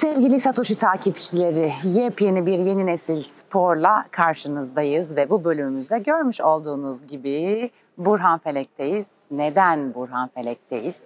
Sevgili Satoshi takipçileri, yepyeni bir yeni nesil sporla karşınızdayız ve bu bölümümüzde görmüş olduğunuz gibi Burhan Felek'teyiz. Neden Burhan Felek'teyiz?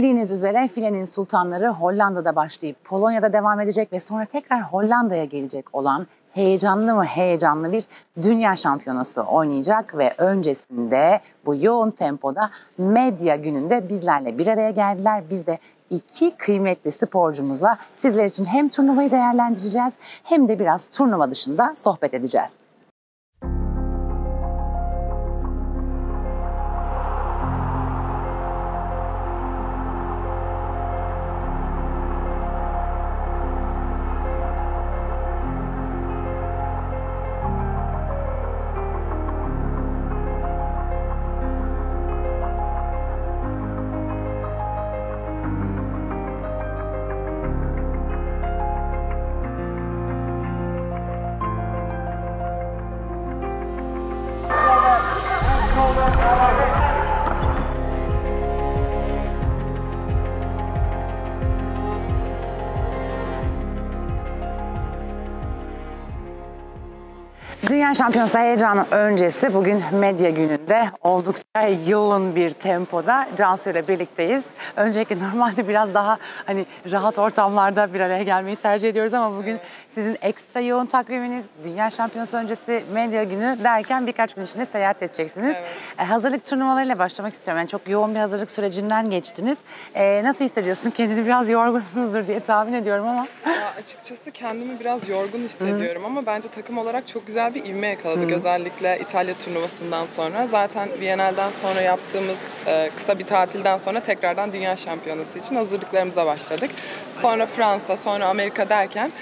Bildiğiniz üzere filenin sultanları Hollanda'da başlayıp Polonya'da devam edecek ve sonra tekrar Hollanda'ya gelecek olan heyecanlı mı heyecanlı bir dünya şampiyonası oynayacak ve öncesinde bu yoğun tempoda medya gününde bizlerle bir araya geldiler. Biz de iki kıymetli sporcumuzla sizler için hem turnuvayı değerlendireceğiz hem de biraz turnuva dışında sohbet edeceğiz. Dünya Şampiyonası heyecanı öncesi bugün medya gününde oldukça yoğun bir tempoda Cansu ile birlikteyiz. Öncelikle normalde biraz daha hani rahat ortamlarda bir araya gelmeyi tercih ediyoruz ama bugün sizin ekstra yoğun takviminiz Dünya Şampiyonası öncesi medya günü derken birkaç gün içinde seyahat edeceksiniz. Evet. E, hazırlık turnuvalarıyla başlamak istiyorum. Yani çok yoğun bir hazırlık sürecinden geçtiniz. E, nasıl hissediyorsun? Kendini biraz yorgunsunuzdur diye tahmin ediyorum ama. Ya açıkçası kendimi biraz yorgun hissediyorum ama bence takım olarak çok güzel bir ivme yakaladık. Özellikle İtalya turnuvasından sonra. Zaten Viyana'dan sonra yaptığımız e, kısa bir tatilden sonra tekrardan Dünya Şampiyonası için hazırlıklarımıza başladık. Sonra Fransa, sonra Amerika derken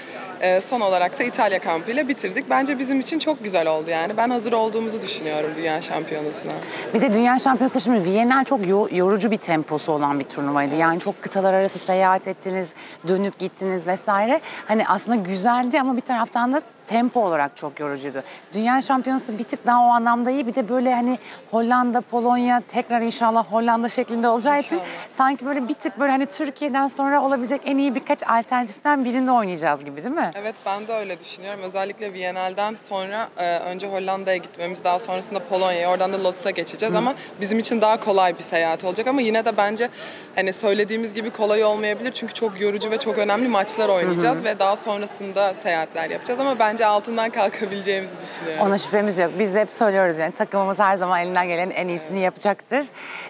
e, son olarak da İtalya kampıyla bitirdik. Bence bizim için çok güzel oldu yani. Ben hazır olduğumuzu düşünüyorum Dünya Şampiyonası'na. Bir de Dünya Şampiyonası şimdi Viyana çok yo- yorucu bir temposu olan bir turnuvaydı. Yani çok kıtalar arası seyahat ettiniz, dönüp gittiniz vesaire. Hani aslında güzeldi ama bir taraftan da tempo olarak çok yorucuydu. Dünya Şampiyonası bir tık daha o anlamda iyi. Bir de böyle hani Hollanda, Polonya tekrar inşallah Hollanda şeklinde olacağı için İnşallah. sanki böyle bir tık böyle hani Türkiye'den sonra olabilecek en iyi birkaç alternatiften birinde oynayacağız gibi değil mi? Evet ben de öyle düşünüyorum. Özellikle Viyana'dan sonra e, önce Hollanda'ya gitmemiz, daha sonrasında Polonya'ya, oradan da Lotus'a geçeceğiz ama bizim için daha kolay bir seyahat olacak ama yine de bence hani söylediğimiz gibi kolay olmayabilir çünkü çok yorucu ve çok önemli maçlar oynayacağız ve daha sonrasında seyahatler yapacağız ama bence altından kalkabileceğimizi düşünüyorum. Ona şüphemiz yok. Biz hep söylüyoruz yani takımımız her zaman elinden gelen en iyisini yapacaktır.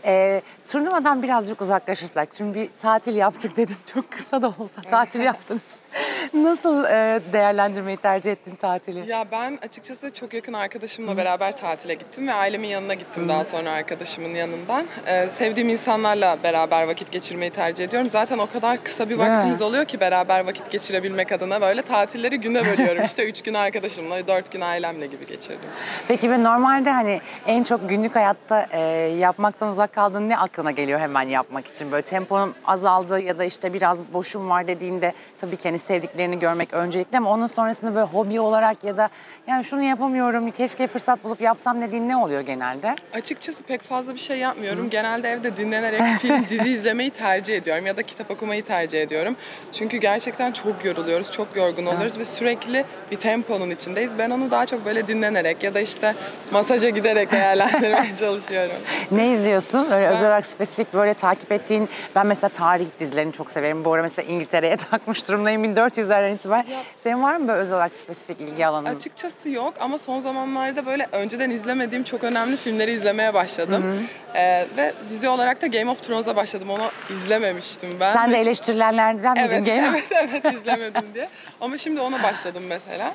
Ee, turnuvadan birazcık uzaklaşırsak. Şimdi bir tatil yaptık dedin. Çok kısa da olsa tatil yaptınız. Nasıl e, değerlendirmeyi tercih ettin tatili? Ya ben açıkçası çok yakın arkadaşımla beraber tatile gittim ve ailemin yanına gittim daha sonra arkadaşımın yanından. Ee, sevdiğim insanlarla beraber vakit geçirmeyi tercih ediyorum. Zaten o kadar kısa bir mi? vaktimiz oluyor ki beraber vakit geçirebilmek adına böyle tatilleri güne bölüyorum. işte üç gün arkadaşımla, dört gün ailemle gibi geçirdim. Peki ve normalde hani en çok günlük hayatta e, yapmaktan uzak kaldığın ne aklına geliyor hemen yapmak için? Böyle temponun azaldı ya da işte biraz boşum var dediğinde tabii ki hani sevdiklerini görmek öncelikli ama onun sonrasında böyle hobi olarak ya da yani şunu yapamıyorum keşke fırsat bulup yapsam dediğin ne oluyor genelde? Açıkçası pek fazla bir şey yapmıyorum. Genelde evde dinlenerek film, dizi izlemeyi tercih ediyorum ya da kitap okumayı tercih ediyorum. Çünkü gerçekten çok yoruluyoruz, çok yorgun oluyoruz ve sürekli bir temponun içindeyiz. Ben onu daha çok böyle dinlenerek ya da işte masaja giderek değerlendirmeye çalışıyorum. Ne izliyorsun? Öyle özel olarak spesifik böyle takip ettiğin ben mesela tarih dizilerini çok severim. Bu ara mesela İngiltere'ye takmış durumdayım 1400'lerden itibaren. Senin var mı böyle özel olarak spesifik ilgi alanın? Açıkçası yok ama son zamanlarda böyle önceden izlemediğim çok önemli filmleri izlemeye başladım. Ee, ve dizi olarak da Game of Thrones'a başladım. Onu izlememiştim ben. Sen de eleştirilenlerden miydin Evet, Game of- evet, evet izlemedim diye. Ama şimdi ona başladım mesela.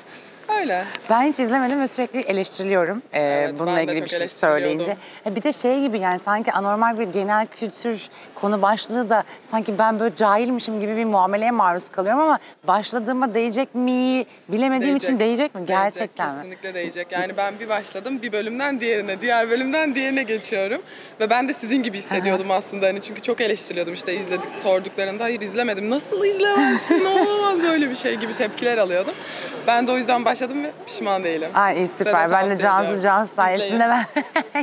Öyle. Ben hiç izlemedim ve sürekli eleştiriliyorum ee, Evet, bununla ilgili bir şey söyleyince. Ha, Bir de şey gibi yani sanki anormal bir genel kültür konu başlığı da sanki ben böyle cahilmişim gibi bir muameleye maruz kalıyorum ama başladığıma değecek mi bilemediğim için değecek mi? Gerçekten mi? Kesinlikle değecek. Yani ben bir başladım bir bölümden diğerine, diğer bölümden diğerine geçiyorum. Ve ben de sizin gibi hissediyordum aslında. Hani çünkü çok eleştiriliyordum işte izledik sorduklarında. Hayır izlemedim. Nasıl izlemezsin? Olmaz böyle bir şey gibi tepkiler alıyordum. Ben de o yüzden başladım ve pişman değilim. Ay iyi süper. Ben de Cansu. Cansu sayesinde ben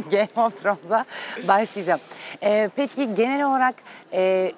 Game of Thrones'a başlayacağım. Ee, peki genel olarak e,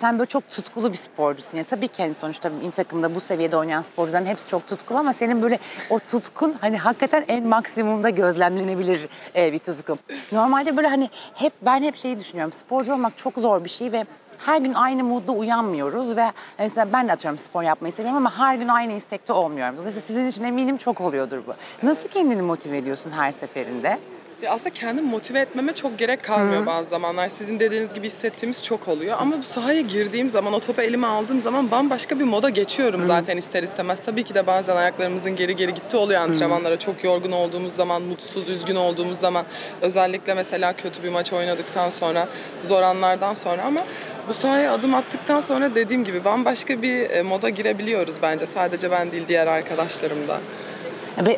sen böyle çok tutkulu bir sporcusun. Ya tabii ki hani sonuçta bir takımda bu seviyede oynayan sporcuların hepsi çok tutkulu ama senin böyle o tutkun hani hakikaten en maksimumda gözlemlenebilir e, bir tutku. Normalde böyle hani hep ben hep şeyi düşünüyorum. Sporcu olmak çok zor bir şey ve her gün aynı modda uyanmıyoruz ve mesela ben de atıyorum spor yapmayı seviyorum ama her gün aynı istekte olmuyorum. Dolayısıyla sizin için eminim çok oluyordur bu. Nasıl kendini motive ediyorsun her seferinde? Aslında kendimi motive etmeme çok gerek kalmıyor bazı zamanlar. Sizin dediğiniz gibi hissettiğimiz çok oluyor. Ama bu sahaya girdiğim zaman, o topu elime aldığım zaman bambaşka bir moda geçiyorum zaten ister istemez. Tabii ki de bazen ayaklarımızın geri geri gitti oluyor antrenmanlara. Çok yorgun olduğumuz zaman, mutsuz, üzgün olduğumuz zaman. Özellikle mesela kötü bir maç oynadıktan sonra, zor anlardan sonra ama bu sahaya adım attıktan sonra dediğim gibi bambaşka bir e, moda girebiliyoruz bence. Sadece ben değil, diğer arkadaşlarım da.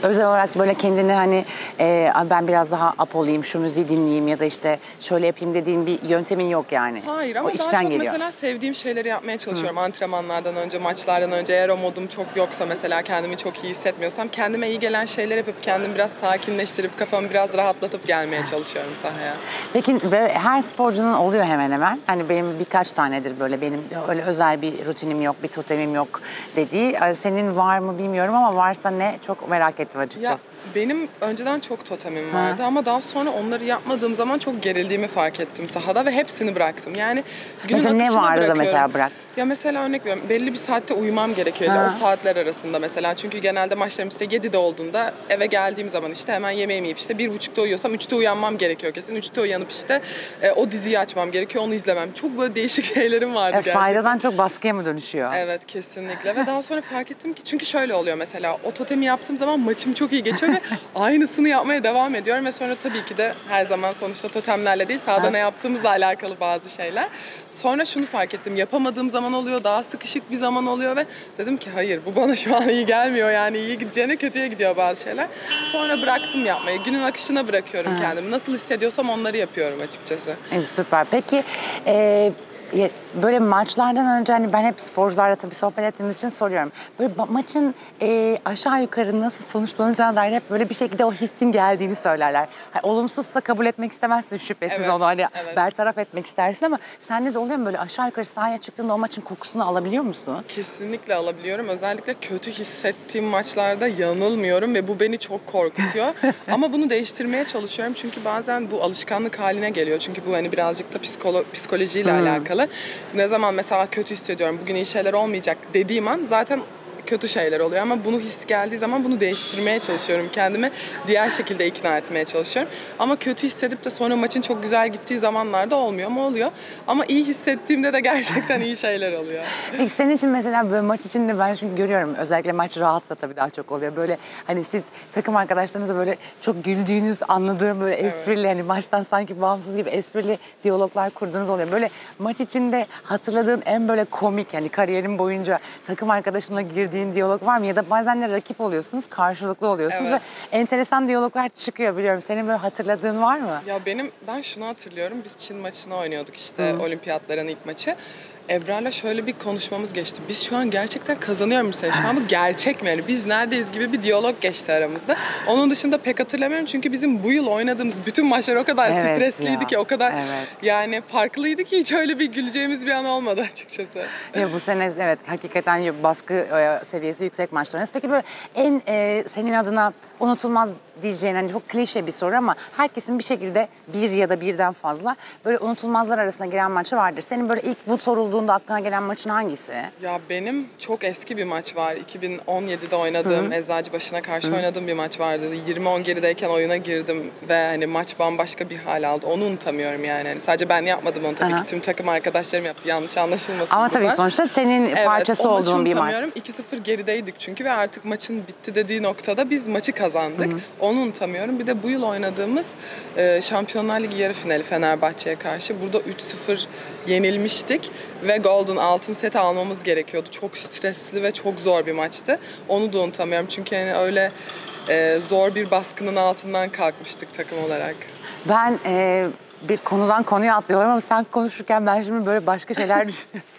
Özel olarak böyle kendini hani e, "Ay ben biraz daha up olayım, şu müziği dinleyeyim ya da işte şöyle yapayım dediğin bir yöntemin yok yani. Hayır ama o daha içten çok geliyor. mesela sevdiğim şeyleri yapmaya çalışıyorum antrenmanlardan önce, maçlardan önce. Eğer o modum çok yoksa mesela kendimi çok iyi hissetmiyorsam kendime iyi gelen şeyler yapıp kendimi biraz sakinleştirip kafamı biraz rahatlatıp gelmeye çalışıyorum sahaya. Peki her sporcunun oluyor hemen hemen. Hani benim birkaç tanedir böyle benim öyle özel bir rutinim yok, bir totemim yok dediği. Senin var mı bilmiyorum ama varsa ne çok merak ettim Ya açıkçası. Benim önceden çok totemim vardı ama daha sonra onları yapmadığım zaman çok gerildiğimi fark ettim sahada ve hepsini bıraktım. Yani günün Mesela ne vardı da mesela bıraktın? Ya mesela örnek veriyorum belli bir saatte uyumam gerekiyor Ha. o saatler arasında mesela. Çünkü genelde maçlarım işte 7'de olduğunda eve geldiğim zaman işte hemen yemeğimi yiyip işte 1.30'da uyuyorsam 3'te uyanmam gerekiyor kesin. 3'te uyanıp işte e, o diziyi açmam gerekiyor onu izlemem. Çok böyle değişik şeylerim vardı E, gerçekten. faydadan çok baskıya mı dönüşüyor? Evet kesinlikle ve daha sonra fark ettim ki çünkü şöyle oluyor mesela o totemi yaptığım zaman maçım çok iyi geçiyor ve aynısını yapmaya devam ediyorum ve sonra tabii ki de her zaman sonuçta totemlerle değil sahada ne yaptığımızla alakalı bazı şeyler. Sonra şunu fark ettim yapamadığım zaman oluyor daha sıkışık bir zaman oluyor ve dedim ki hayır bu bana şu an iyi gelmiyor yani iyi gideceğine kötüye gidiyor bazı şeyler. Sonra bıraktım yapmayı günün akışına bırakıyorum kendimi nasıl hissediyorsam onları yapıyorum açıkçası. E, süper. Peki e, böyle maçlardan önce hani ben hep sporcularla tabii sohbet ettiğimiz için soruyorum. Böyle maçın e, aşağı yukarı nasıl sonuçlanacağına dair hep böyle bir şekilde o hissin geldiğini söylerler. Ha, olumsuzsa kabul etmek istemezsin şüphesiz Evet, onu hani evet. bertaraf etmek istersin ama sende de oluyor mu böyle aşağı yukarı sahaya çıktığında o maçın kokusunu alabiliyor musun? Kesinlikle alabiliyorum. Özellikle kötü hissettiğim maçlarda yanılmıyorum ve bu beni çok korkutuyor. Ama bunu değiştirmeye çalışıyorum çünkü bazen bu alışkanlık haline geliyor. Çünkü bu hani birazcık da psikolo- psikolojiyle alakalı. Ne zaman mesela kötü hissediyorum, bugün iyi şeyler olmayacak dediğim an zaten kötü şeyler oluyor ama bunu his geldiği zaman bunu değiştirmeye çalışıyorum. Kendimi diğer şekilde ikna etmeye çalışıyorum. Ama kötü hissedip de sonra maçın çok güzel gittiği zamanlarda olmuyor ama oluyor. Ama iyi hissettiğimde de gerçekten iyi şeyler oluyor. Peki senin için mesela böyle maç içinde ben çünkü görüyorum özellikle maç rahatsa tabii daha çok oluyor. Böyle hani siz takım arkadaşlarınızla böyle çok güldüğünüz anladığım böyle esprili hani maçtan sanki bağımsız gibi esprili diyaloglar kurduğunuz oluyor. Böyle maç içinde hatırladığın en böyle komik yani kariyerin boyunca takım arkadaşınla girdiğin diyalog var mı? Ya da bazen de rakip oluyorsunuz, karşılıklı oluyorsunuz Evet. ve enteresan diyaloglar çıkıyor biliyorum. Senin böyle hatırladığın var mı? Ya benim ben şunu hatırlıyorum. Biz Çin maçını oynuyorduk işte olimpiyatların ilk maçı. Ebrar'la şöyle bir konuşmamız geçti. Biz şu an gerçekten kazanıyor muyuz? Şu an bu gerçek mi? Yani biz neredeyiz gibi bir diyalog geçti aramızda. Onun dışında pek hatırlamıyorum çünkü bizim bu yıl oynadığımız bütün maçlar o kadar Evet stresliydi ya, ki, o kadar evet. yani farklıydı ki hiç öyle bir güleceğimiz bir an olmadı açıkçası. Ya bu sene evet hakikaten baskı e, seviyesi yüksek maçlarınız. Peki böyle en e, senin adına unutulmaz diyeceğin hani çok klişe bir soru ama herkesin bir şekilde bir ya da birden fazla böyle unutulmazlar arasına giren maçı vardır. Senin böyle ilk bu sorulduğunda aklına gelen maçın hangisi? Ya benim çok eski bir maç var. 2017'de oynadığım, Eczacıbaşı'na karşı oynadığım bir maç vardı. 20-10 gerideyken oyuna girdim ve hani maç bambaşka bir hal aldı. Onu unutamıyorum yani. Hani sadece ben yapmadım onu tabii Aha. ki. Tüm takım arkadaşlarım yaptı. Yanlış anlaşılmasın Ama tabii sonuçta senin Evet, parçası olduğun bir maç. unutamıyorum. 2-0 gerideydik çünkü ve artık maçın bitti dediği noktada biz maçı kazandık. Onu unutamıyorum. Bir de bu yıl oynadığımız e, Şampiyonlar Ligi yarı finali Fenerbahçe'ye karşı. Burada 3-0 yenilmiştik ve Golden altın seti almamız gerekiyordu. Çok stresli ve çok zor bir maçtı. Onu da unutamıyorum çünkü yani öyle e, zor bir baskının altından kalkmıştık takım olarak. Ben e, bir konudan konuya atlıyorum ama sen konuşurken ben şimdi böyle başka şeyler düşünüyorum.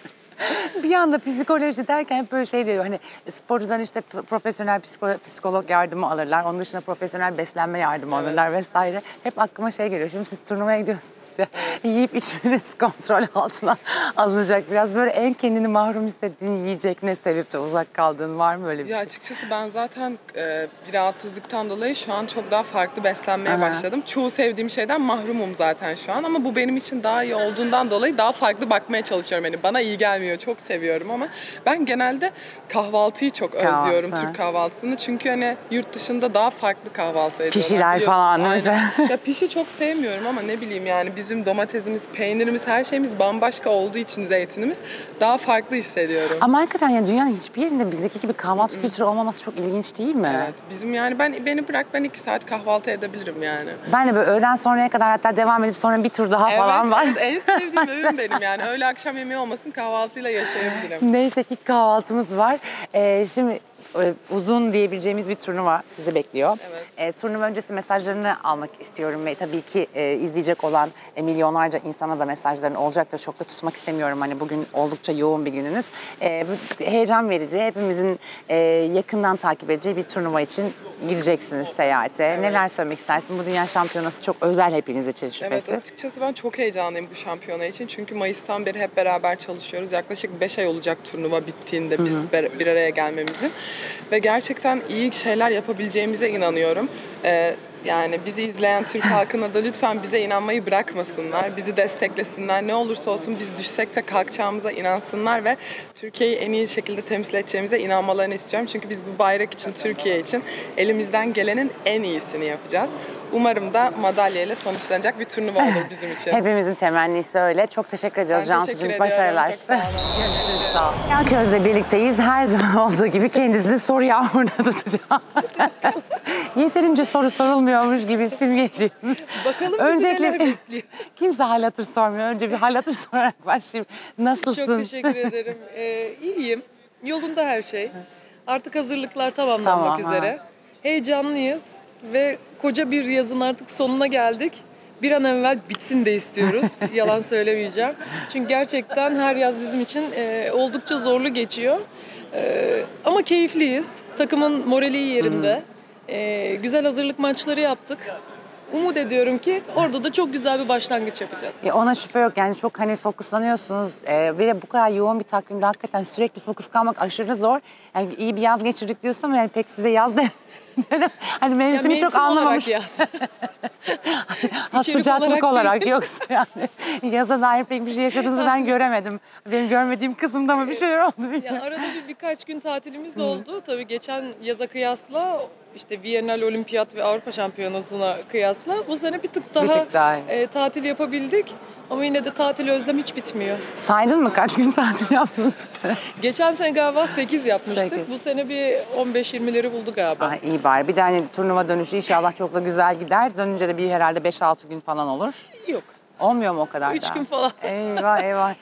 bir anda psikoloji derken hep böyle şey diyor hani sporcudan işte profesyonel psikolo- psikolog yardımı alırlar. Onun dışında profesyonel beslenme yardımı alırlar vesaire. Hep aklıma şey geliyor. Şimdi siz turnuvaya gidiyorsunuz ya. Yiyip içmeniz kontrol altına alınacak. Biraz böyle en kendini mahrum hissettiğin yiyecek ne sevip de uzak kaldığın var mı öyle bir Ya şey? açıkçası ben zaten e, bir rahatsızlıktan dolayı şu an çok daha farklı beslenmeye Aha. başladım. Çoğu sevdiğim şeyden mahrumum zaten şu an ama bu benim için daha iyi olduğundan dolayı daha farklı bakmaya çalışıyorum. Yani bana iyi gelmiyor, çok seviyorum ama ben genelde kahvaltıyı çok Kahvaltı. özlüyorum Türk kahvaltısını. Çünkü hani yurt dışında daha farklı kahvaltı ediyorlar. Pişiler falan, değil ya pişi çok sevmiyorum ama ne bileyim yani bizim domatesimiz, peynirimiz, her şeyimiz bambaşka olduğu için zeytinimiz daha farklı hissediyorum. Ama hakikaten yani dünyanın hiçbir yerinde bizdeki gibi kahvaltı kültürü olmaması çok ilginç değil mi? Evet, bizim yani ben beni bırak ben iki saat kahvaltı edebilirim yani. Ben de böyle öğleden sonraya kadar hatta devam edip sonra bir tur daha falan var. evet, en sevdiğim öğün benim yani. Öğle akşam yemeği olmasın kahvaltıyla yaşayabilirim. Neyse ki kahvaltımız var. Ee, şimdi uzun diyebileceğimiz bir turnuva sizi bekliyor. Evet. E, turnuva öncesi mesajlarını almak istiyorum ve tabii ki e, izleyecek olan e, milyonlarca insana da mesajların olacaktır. Çok da tutmak istemiyorum. Hani bugün oldukça yoğun bir gününüz. E, heyecan verici, hepimizin e, yakından takip edeceği bir turnuva için gideceksiniz seyahate. Neler söylemek istersin? Bu dünya şampiyonası çok özel hepiniz için şüphesiz. Evet açıkçası ben çok heyecanlıyım bu şampiyona için. Çünkü Mayıs'tan beri hep beraber çalışıyoruz. Yaklaşık 5 ay olacak turnuva bittiğinde biz ber- bir araya gelmemizin. Ve gerçekten iyi şeyler yapabileceğimize inanıyorum. Ee, yani bizi izleyen Türk halkına da lütfen bize inanmayı bırakmasınlar. Bizi desteklesinler. Ne olursa olsun biz düşsek de kalkacağımıza inansınlar ve Türkiye'yi en iyi şekilde temsil edeceğimize inanmalarını istiyorum. Çünkü biz bu bayrak için, Türkiye için elimizden gelenin en iyisini yapacağız. Umarım da madalya ile sonuçlanacak bir turnuva olur bizim için. Hepimizin temennisi öyle. Çok teşekkür ediyoruz Ben Cansu'cum. teşekkür. Başarılar. Çok sağ olun. Görüşürüz. Sağ olun. Ya Köz'le birlikteyiz. Her zaman olduğu gibi kendisini soru yağmuruna tutacağım. Yeterince soru sorulmuyormuş gibi simgeciğim. Bakalım Öncelikle kimse hal hatır sormuyor. Önce bir hal hatır sorarak başlayayım. Nasılsın? Çok teşekkür ederim. Ee, iyiyim. Yolunda her şey. Artık hazırlıklar tamamlanmak Tamam, ha. üzere. Heyecanlıyız ve koca bir yazın artık sonuna geldik. Bir an evvel bitsin de istiyoruz. Yalan söylemeyeceğim. Çünkü gerçekten her yaz bizim için e, oldukça zorlu geçiyor. E, ama keyifliyiz. Takımın morali yerinde. E, güzel hazırlık maçları yaptık. Umut ediyorum ki orada da çok güzel bir başlangıç yapacağız. E, ona şüphe yok. Yani çok hani fokuslanıyorsunuz. E, bir de bu kadar yoğun bir takvimde hakikaten sürekli fokus kalmak aşırı zor. Yani iyi bir yaz geçirdik diyorsun ama yani pek size yaz de hani mevsimi Ya çok mevsim anlamamış. olarak yaz. Ha, sıcaklık olarak olarak, yoksa yani yaza dair pek bir şey yaşadığınızı ben göremedim. Benim görmediğim kısımda mı bir şeyler oldu bilmiyorum. Ya arada bir birkaç gün tatilimiz oldu. Tabii geçen yaza kıyasla işte Viyana'l Olimpiyat ve Avrupa Şampiyonası'na kıyasla bu sene bir tık daha, tık daha e, tatil yapabildik. Ama yine de tatil özlem hiç bitmiyor. Saydın mı kaç gün tatil yaptınız? Geçen sene galiba 8 yapmıştık. Sekiz. Bu sene bir 15-20'leri buldu galiba. Ay, iyi bari. Bir de hani turnuva dönüşü inşallah çok da güzel gider. Dönünce de bir herhalde 5-6 gün falan olur. Yok. Olmuyor mu o kadar 3 da? gün falan. Eyvah eyvah.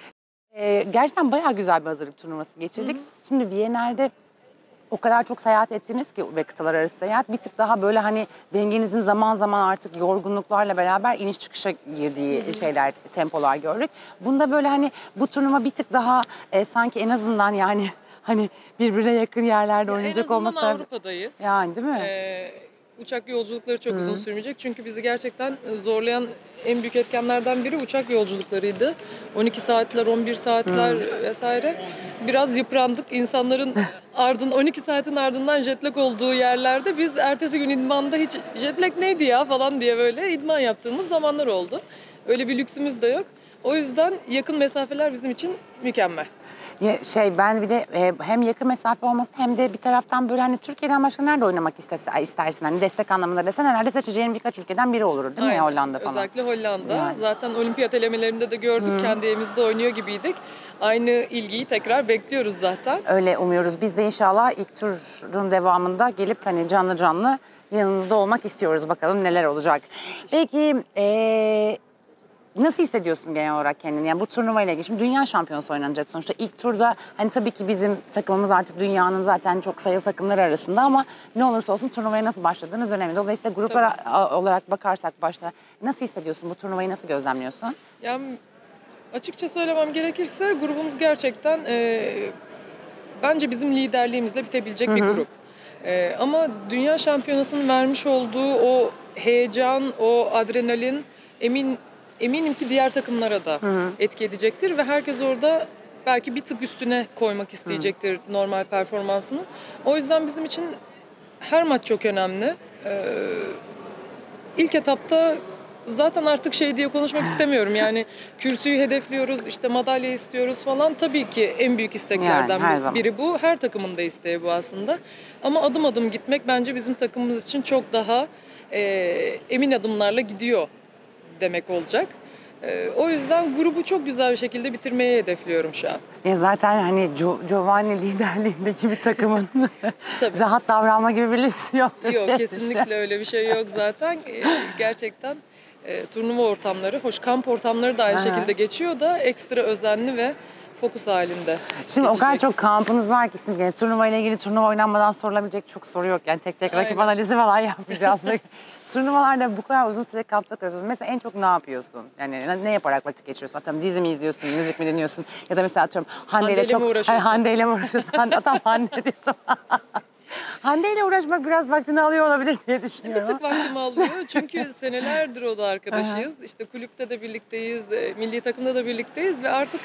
Ee, gerçekten bayağı güzel bir hazırlık turnuvası geçirdik. Şimdi Viyener'de o kadar çok seyahat ettiniz ki ve kıtalar arası seyahat bir tık daha böyle hani dengenizin zaman zaman artık yorgunluklarla beraber iniş çıkışa girdiği şeyler, tempolar gördük. Bunda böyle hani bu turnuva bir tık daha e, sanki en azından yani hani birbirine yakın yerlerde en oynayacak azından olması Avrupa'dayız. Yani değil mi? Ee, uçak yolculukları çok uzun sürmeyecek. Çünkü bizi gerçekten zorlayan en büyük etkenlerden biri uçak yolculuklarıydı. 12 saatler, 11 saatler vesaire. Biraz yıprandık. İnsanların ardın 12 saatin ardından jetlag olduğu yerlerde biz ertesi gün idmanda hiç jetlag neydi ya falan diye böyle idman yaptığımız zamanlar oldu. Öyle bir lüksümüz de yok. O yüzden yakın mesafeler bizim için mükemmel. Ya şey ben bir de e, hem yakın mesafe olması hem de bir taraftan böyle hani Türkiye'den başka nerede oynamak istese, istersin hani destek anlamında desen herhalde seçeceğin birkaç ülkeden biri olur değil mi Aynen. Hollanda falan? Özellikle Hollanda. Yani. Zaten olimpiyat elemelerinde de gördük. Kendi evimizde oynuyor gibiydik. Aynı ilgiyi tekrar bekliyoruz zaten. Öyle umuyoruz. Biz de inşallah ilk turun devamında gelip hani canlı canlı yanınızda olmak istiyoruz. Bakalım neler olacak. Peki e, nasıl hissediyorsun genel olarak kendini? Yani bu turnuva ile ilgili. Şimdi dünya şampiyonası oynanacak sonuçta. ilk turda hani tabii ki bizim takımımız artık dünyanın zaten çok sayılı takımları arasında ama ne olursa olsun turnuvaya nasıl başladığınız önemli. Dolayısıyla gruplar olarak bakarsak başta nasıl hissediyorsun? Bu turnuvayı nasıl gözlemliyorsun? Yani Açıkça söylemem gerekirse grubumuz gerçekten e, bence bizim liderliğimizle bitebilecek bir grup. E, ama dünya şampiyonasının vermiş olduğu o heyecan, o adrenalin emin eminim ki diğer takımlara da etki edecektir ve herkes orada belki bir tık üstüne koymak isteyecektir normal performansını. O yüzden bizim için her maç çok önemli. Ee, ilk etapta zaten artık şey diye konuşmak istemiyorum. Yani kürsüyü hedefliyoruz, işte madalya istiyoruz falan. Tabii ki en büyük isteklerden Yani biri bu. Her takımın da isteği bu aslında. Ama adım adım gitmek bence bizim takımımız için çok daha e, emin adımlarla gidiyor demek olacak. E, o yüzden grubu çok güzel bir şekilde bitirmeyi hedefliyorum şu an. Ya zaten hani Gio- Giovanni liderliğindeki bir takımın rahat davranma gibi bir lüksü yoktur. Yok kesinlikle öyle bir şey yok zaten. Ee, Gerçekten e, turnuva ortamları, hoş kamp ortamları da aynı Aha. şekilde geçiyor da ekstra özenli ve fokus halinde. Şimdi o kadar geçecek. çok kampınız var ki Simge. Turnuva ile ilgili turnuva oynanmadan sorulabilecek çok soru yok. Yani tek tek rakip Aynen. analizi falan yapmayacağız. Turnuvalarda bu kadar uzun süre kampta kalıyorsun. Mesela en çok ne yapıyorsun? Yani ne- yaparak vakit geçiriyorsun? Atıyorum dizi mi izliyorsun, müzik mi dinliyorsun? Ya da mesela atıyorum Hande ile çok... mi? Hayır, Hande ile mi uğraşıyorsun? Hande, tam Hande diyordum. Hande ile uğraşmak biraz vaktini alıyor olabilir diye Bir düşünüyorum. tık vaktimi alıyor çünkü senelerdir o da arkadaşıyız. İşte kulüpte de birlikteyiz, e, milli takımda da birlikteyiz ve artık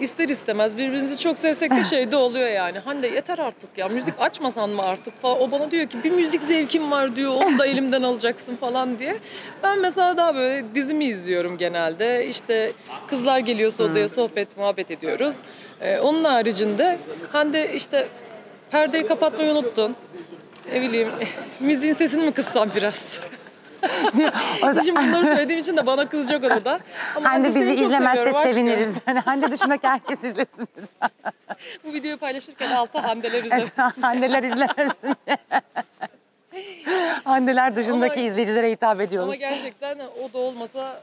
ister istemez birbirimizi çok sevsek de şey de oluyor yani. Hande yeter artık ya müzik açmasan mı artık falan. O bana diyor ki bir müzik zevkim var diyor onu da elimden alacaksın falan diye. Ben mesela daha böyle dizimi izliyorum genelde. İşte kızlar geliyorsa odaya sohbet muhabbet ediyoruz. E, onun haricinde Hande işte perdeyi kapatmayı unuttun. Ne bileyim müziğin sesini mi kıssam biraz? O da- Şimdi bunları söylediğim için de bana kızacak onu da. Ama Hande bizi izlemezse seviniriz. Yani Hande dışındaki herkes izlesin. Bu videoyu paylaşırken altta Handeler izlemesin. Handeler izlemesin. Handeler dışındaki Ama- izleyicilere hitap ediyoruz. Ama gerçekten o da olmasa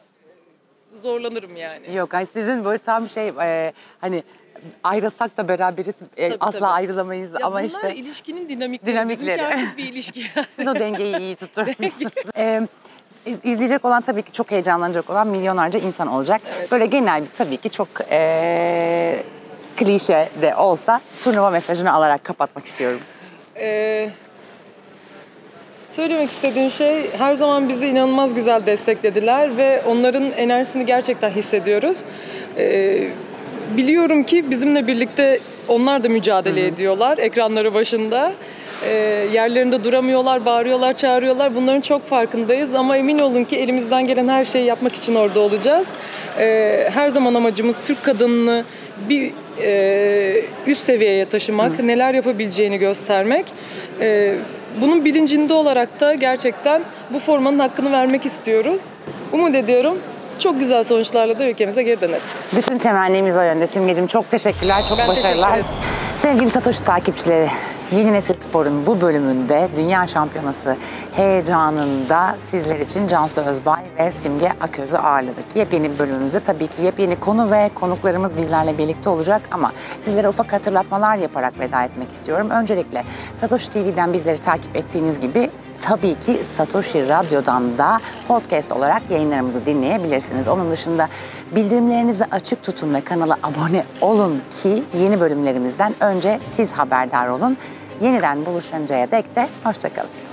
zorlanırım yani. Yok ay sizin böyle tam şey e, hani ayrılsak da beraberiz e, Tabii, asla tabii. ayrılamayız Ya ama bunlar işte ilişkinin dinamikleri. Dinamikleri. Bizimki bir ilişki. siz o dengeyi iyi tutturmuşsunuz. e, iz- izleyecek olan tabii ki çok heyecanlanacak olan milyonlarca insan olacak. Evet. Böyle genel bir tabii ki çok e, klişe de olsa turnuva mesajını alarak kapatmak istiyorum. Ee, söylemek istediğim şey her zaman bizi inanılmaz güzel desteklediler ve onların enerjisini gerçekten hissediyoruz. Ee, biliyorum ki bizimle birlikte onlar da mücadele ediyorlar ekranları başında. Ee, yerlerinde duramıyorlar, bağırıyorlar, çağırıyorlar. Bunların çok farkındayız ama emin olun ki elimizden gelen her şeyi yapmak için orada olacağız. Ee, her zaman amacımız Türk kadınını bir e, üst seviyeye taşımak, neler yapabileceğini göstermek. Ee, bunun bilincinde olarak da gerçekten bu formanın hakkını vermek istiyoruz. Umut ediyorum çok güzel sonuçlarla da ülkemize geri döneriz. Bütün temennimiz o yönde. Simgeciğim çok teşekkürler, çok Ben başarılar. teşekkür ederim. Sevgili Satoshi takipçileri, Yeni Nesil Spor'un bu bölümünde Dünya Şampiyonası heyecanında sizler için Cansu Özbay ve Simge Aköz'ü ağırladık. Yepyeni bir bölümümüzde tabii ki yepyeni konu ve konuklarımız bizlerle birlikte olacak ama sizlere ufak hatırlatmalar yaparak veda etmek istiyorum. Öncelikle Satoshi TV'den bizleri takip ettiğiniz gibi tabii ki Satoshi Radyo'dan da podcast olarak yayınlarımızı dinleyebilirsiniz. Onun dışında bildirimlerinizi açık tutun ve kanala abone olun ki yeni bölümlerimizden önce siz haberdar olun. Yeniden buluşuncaya dek de hoşçakalın.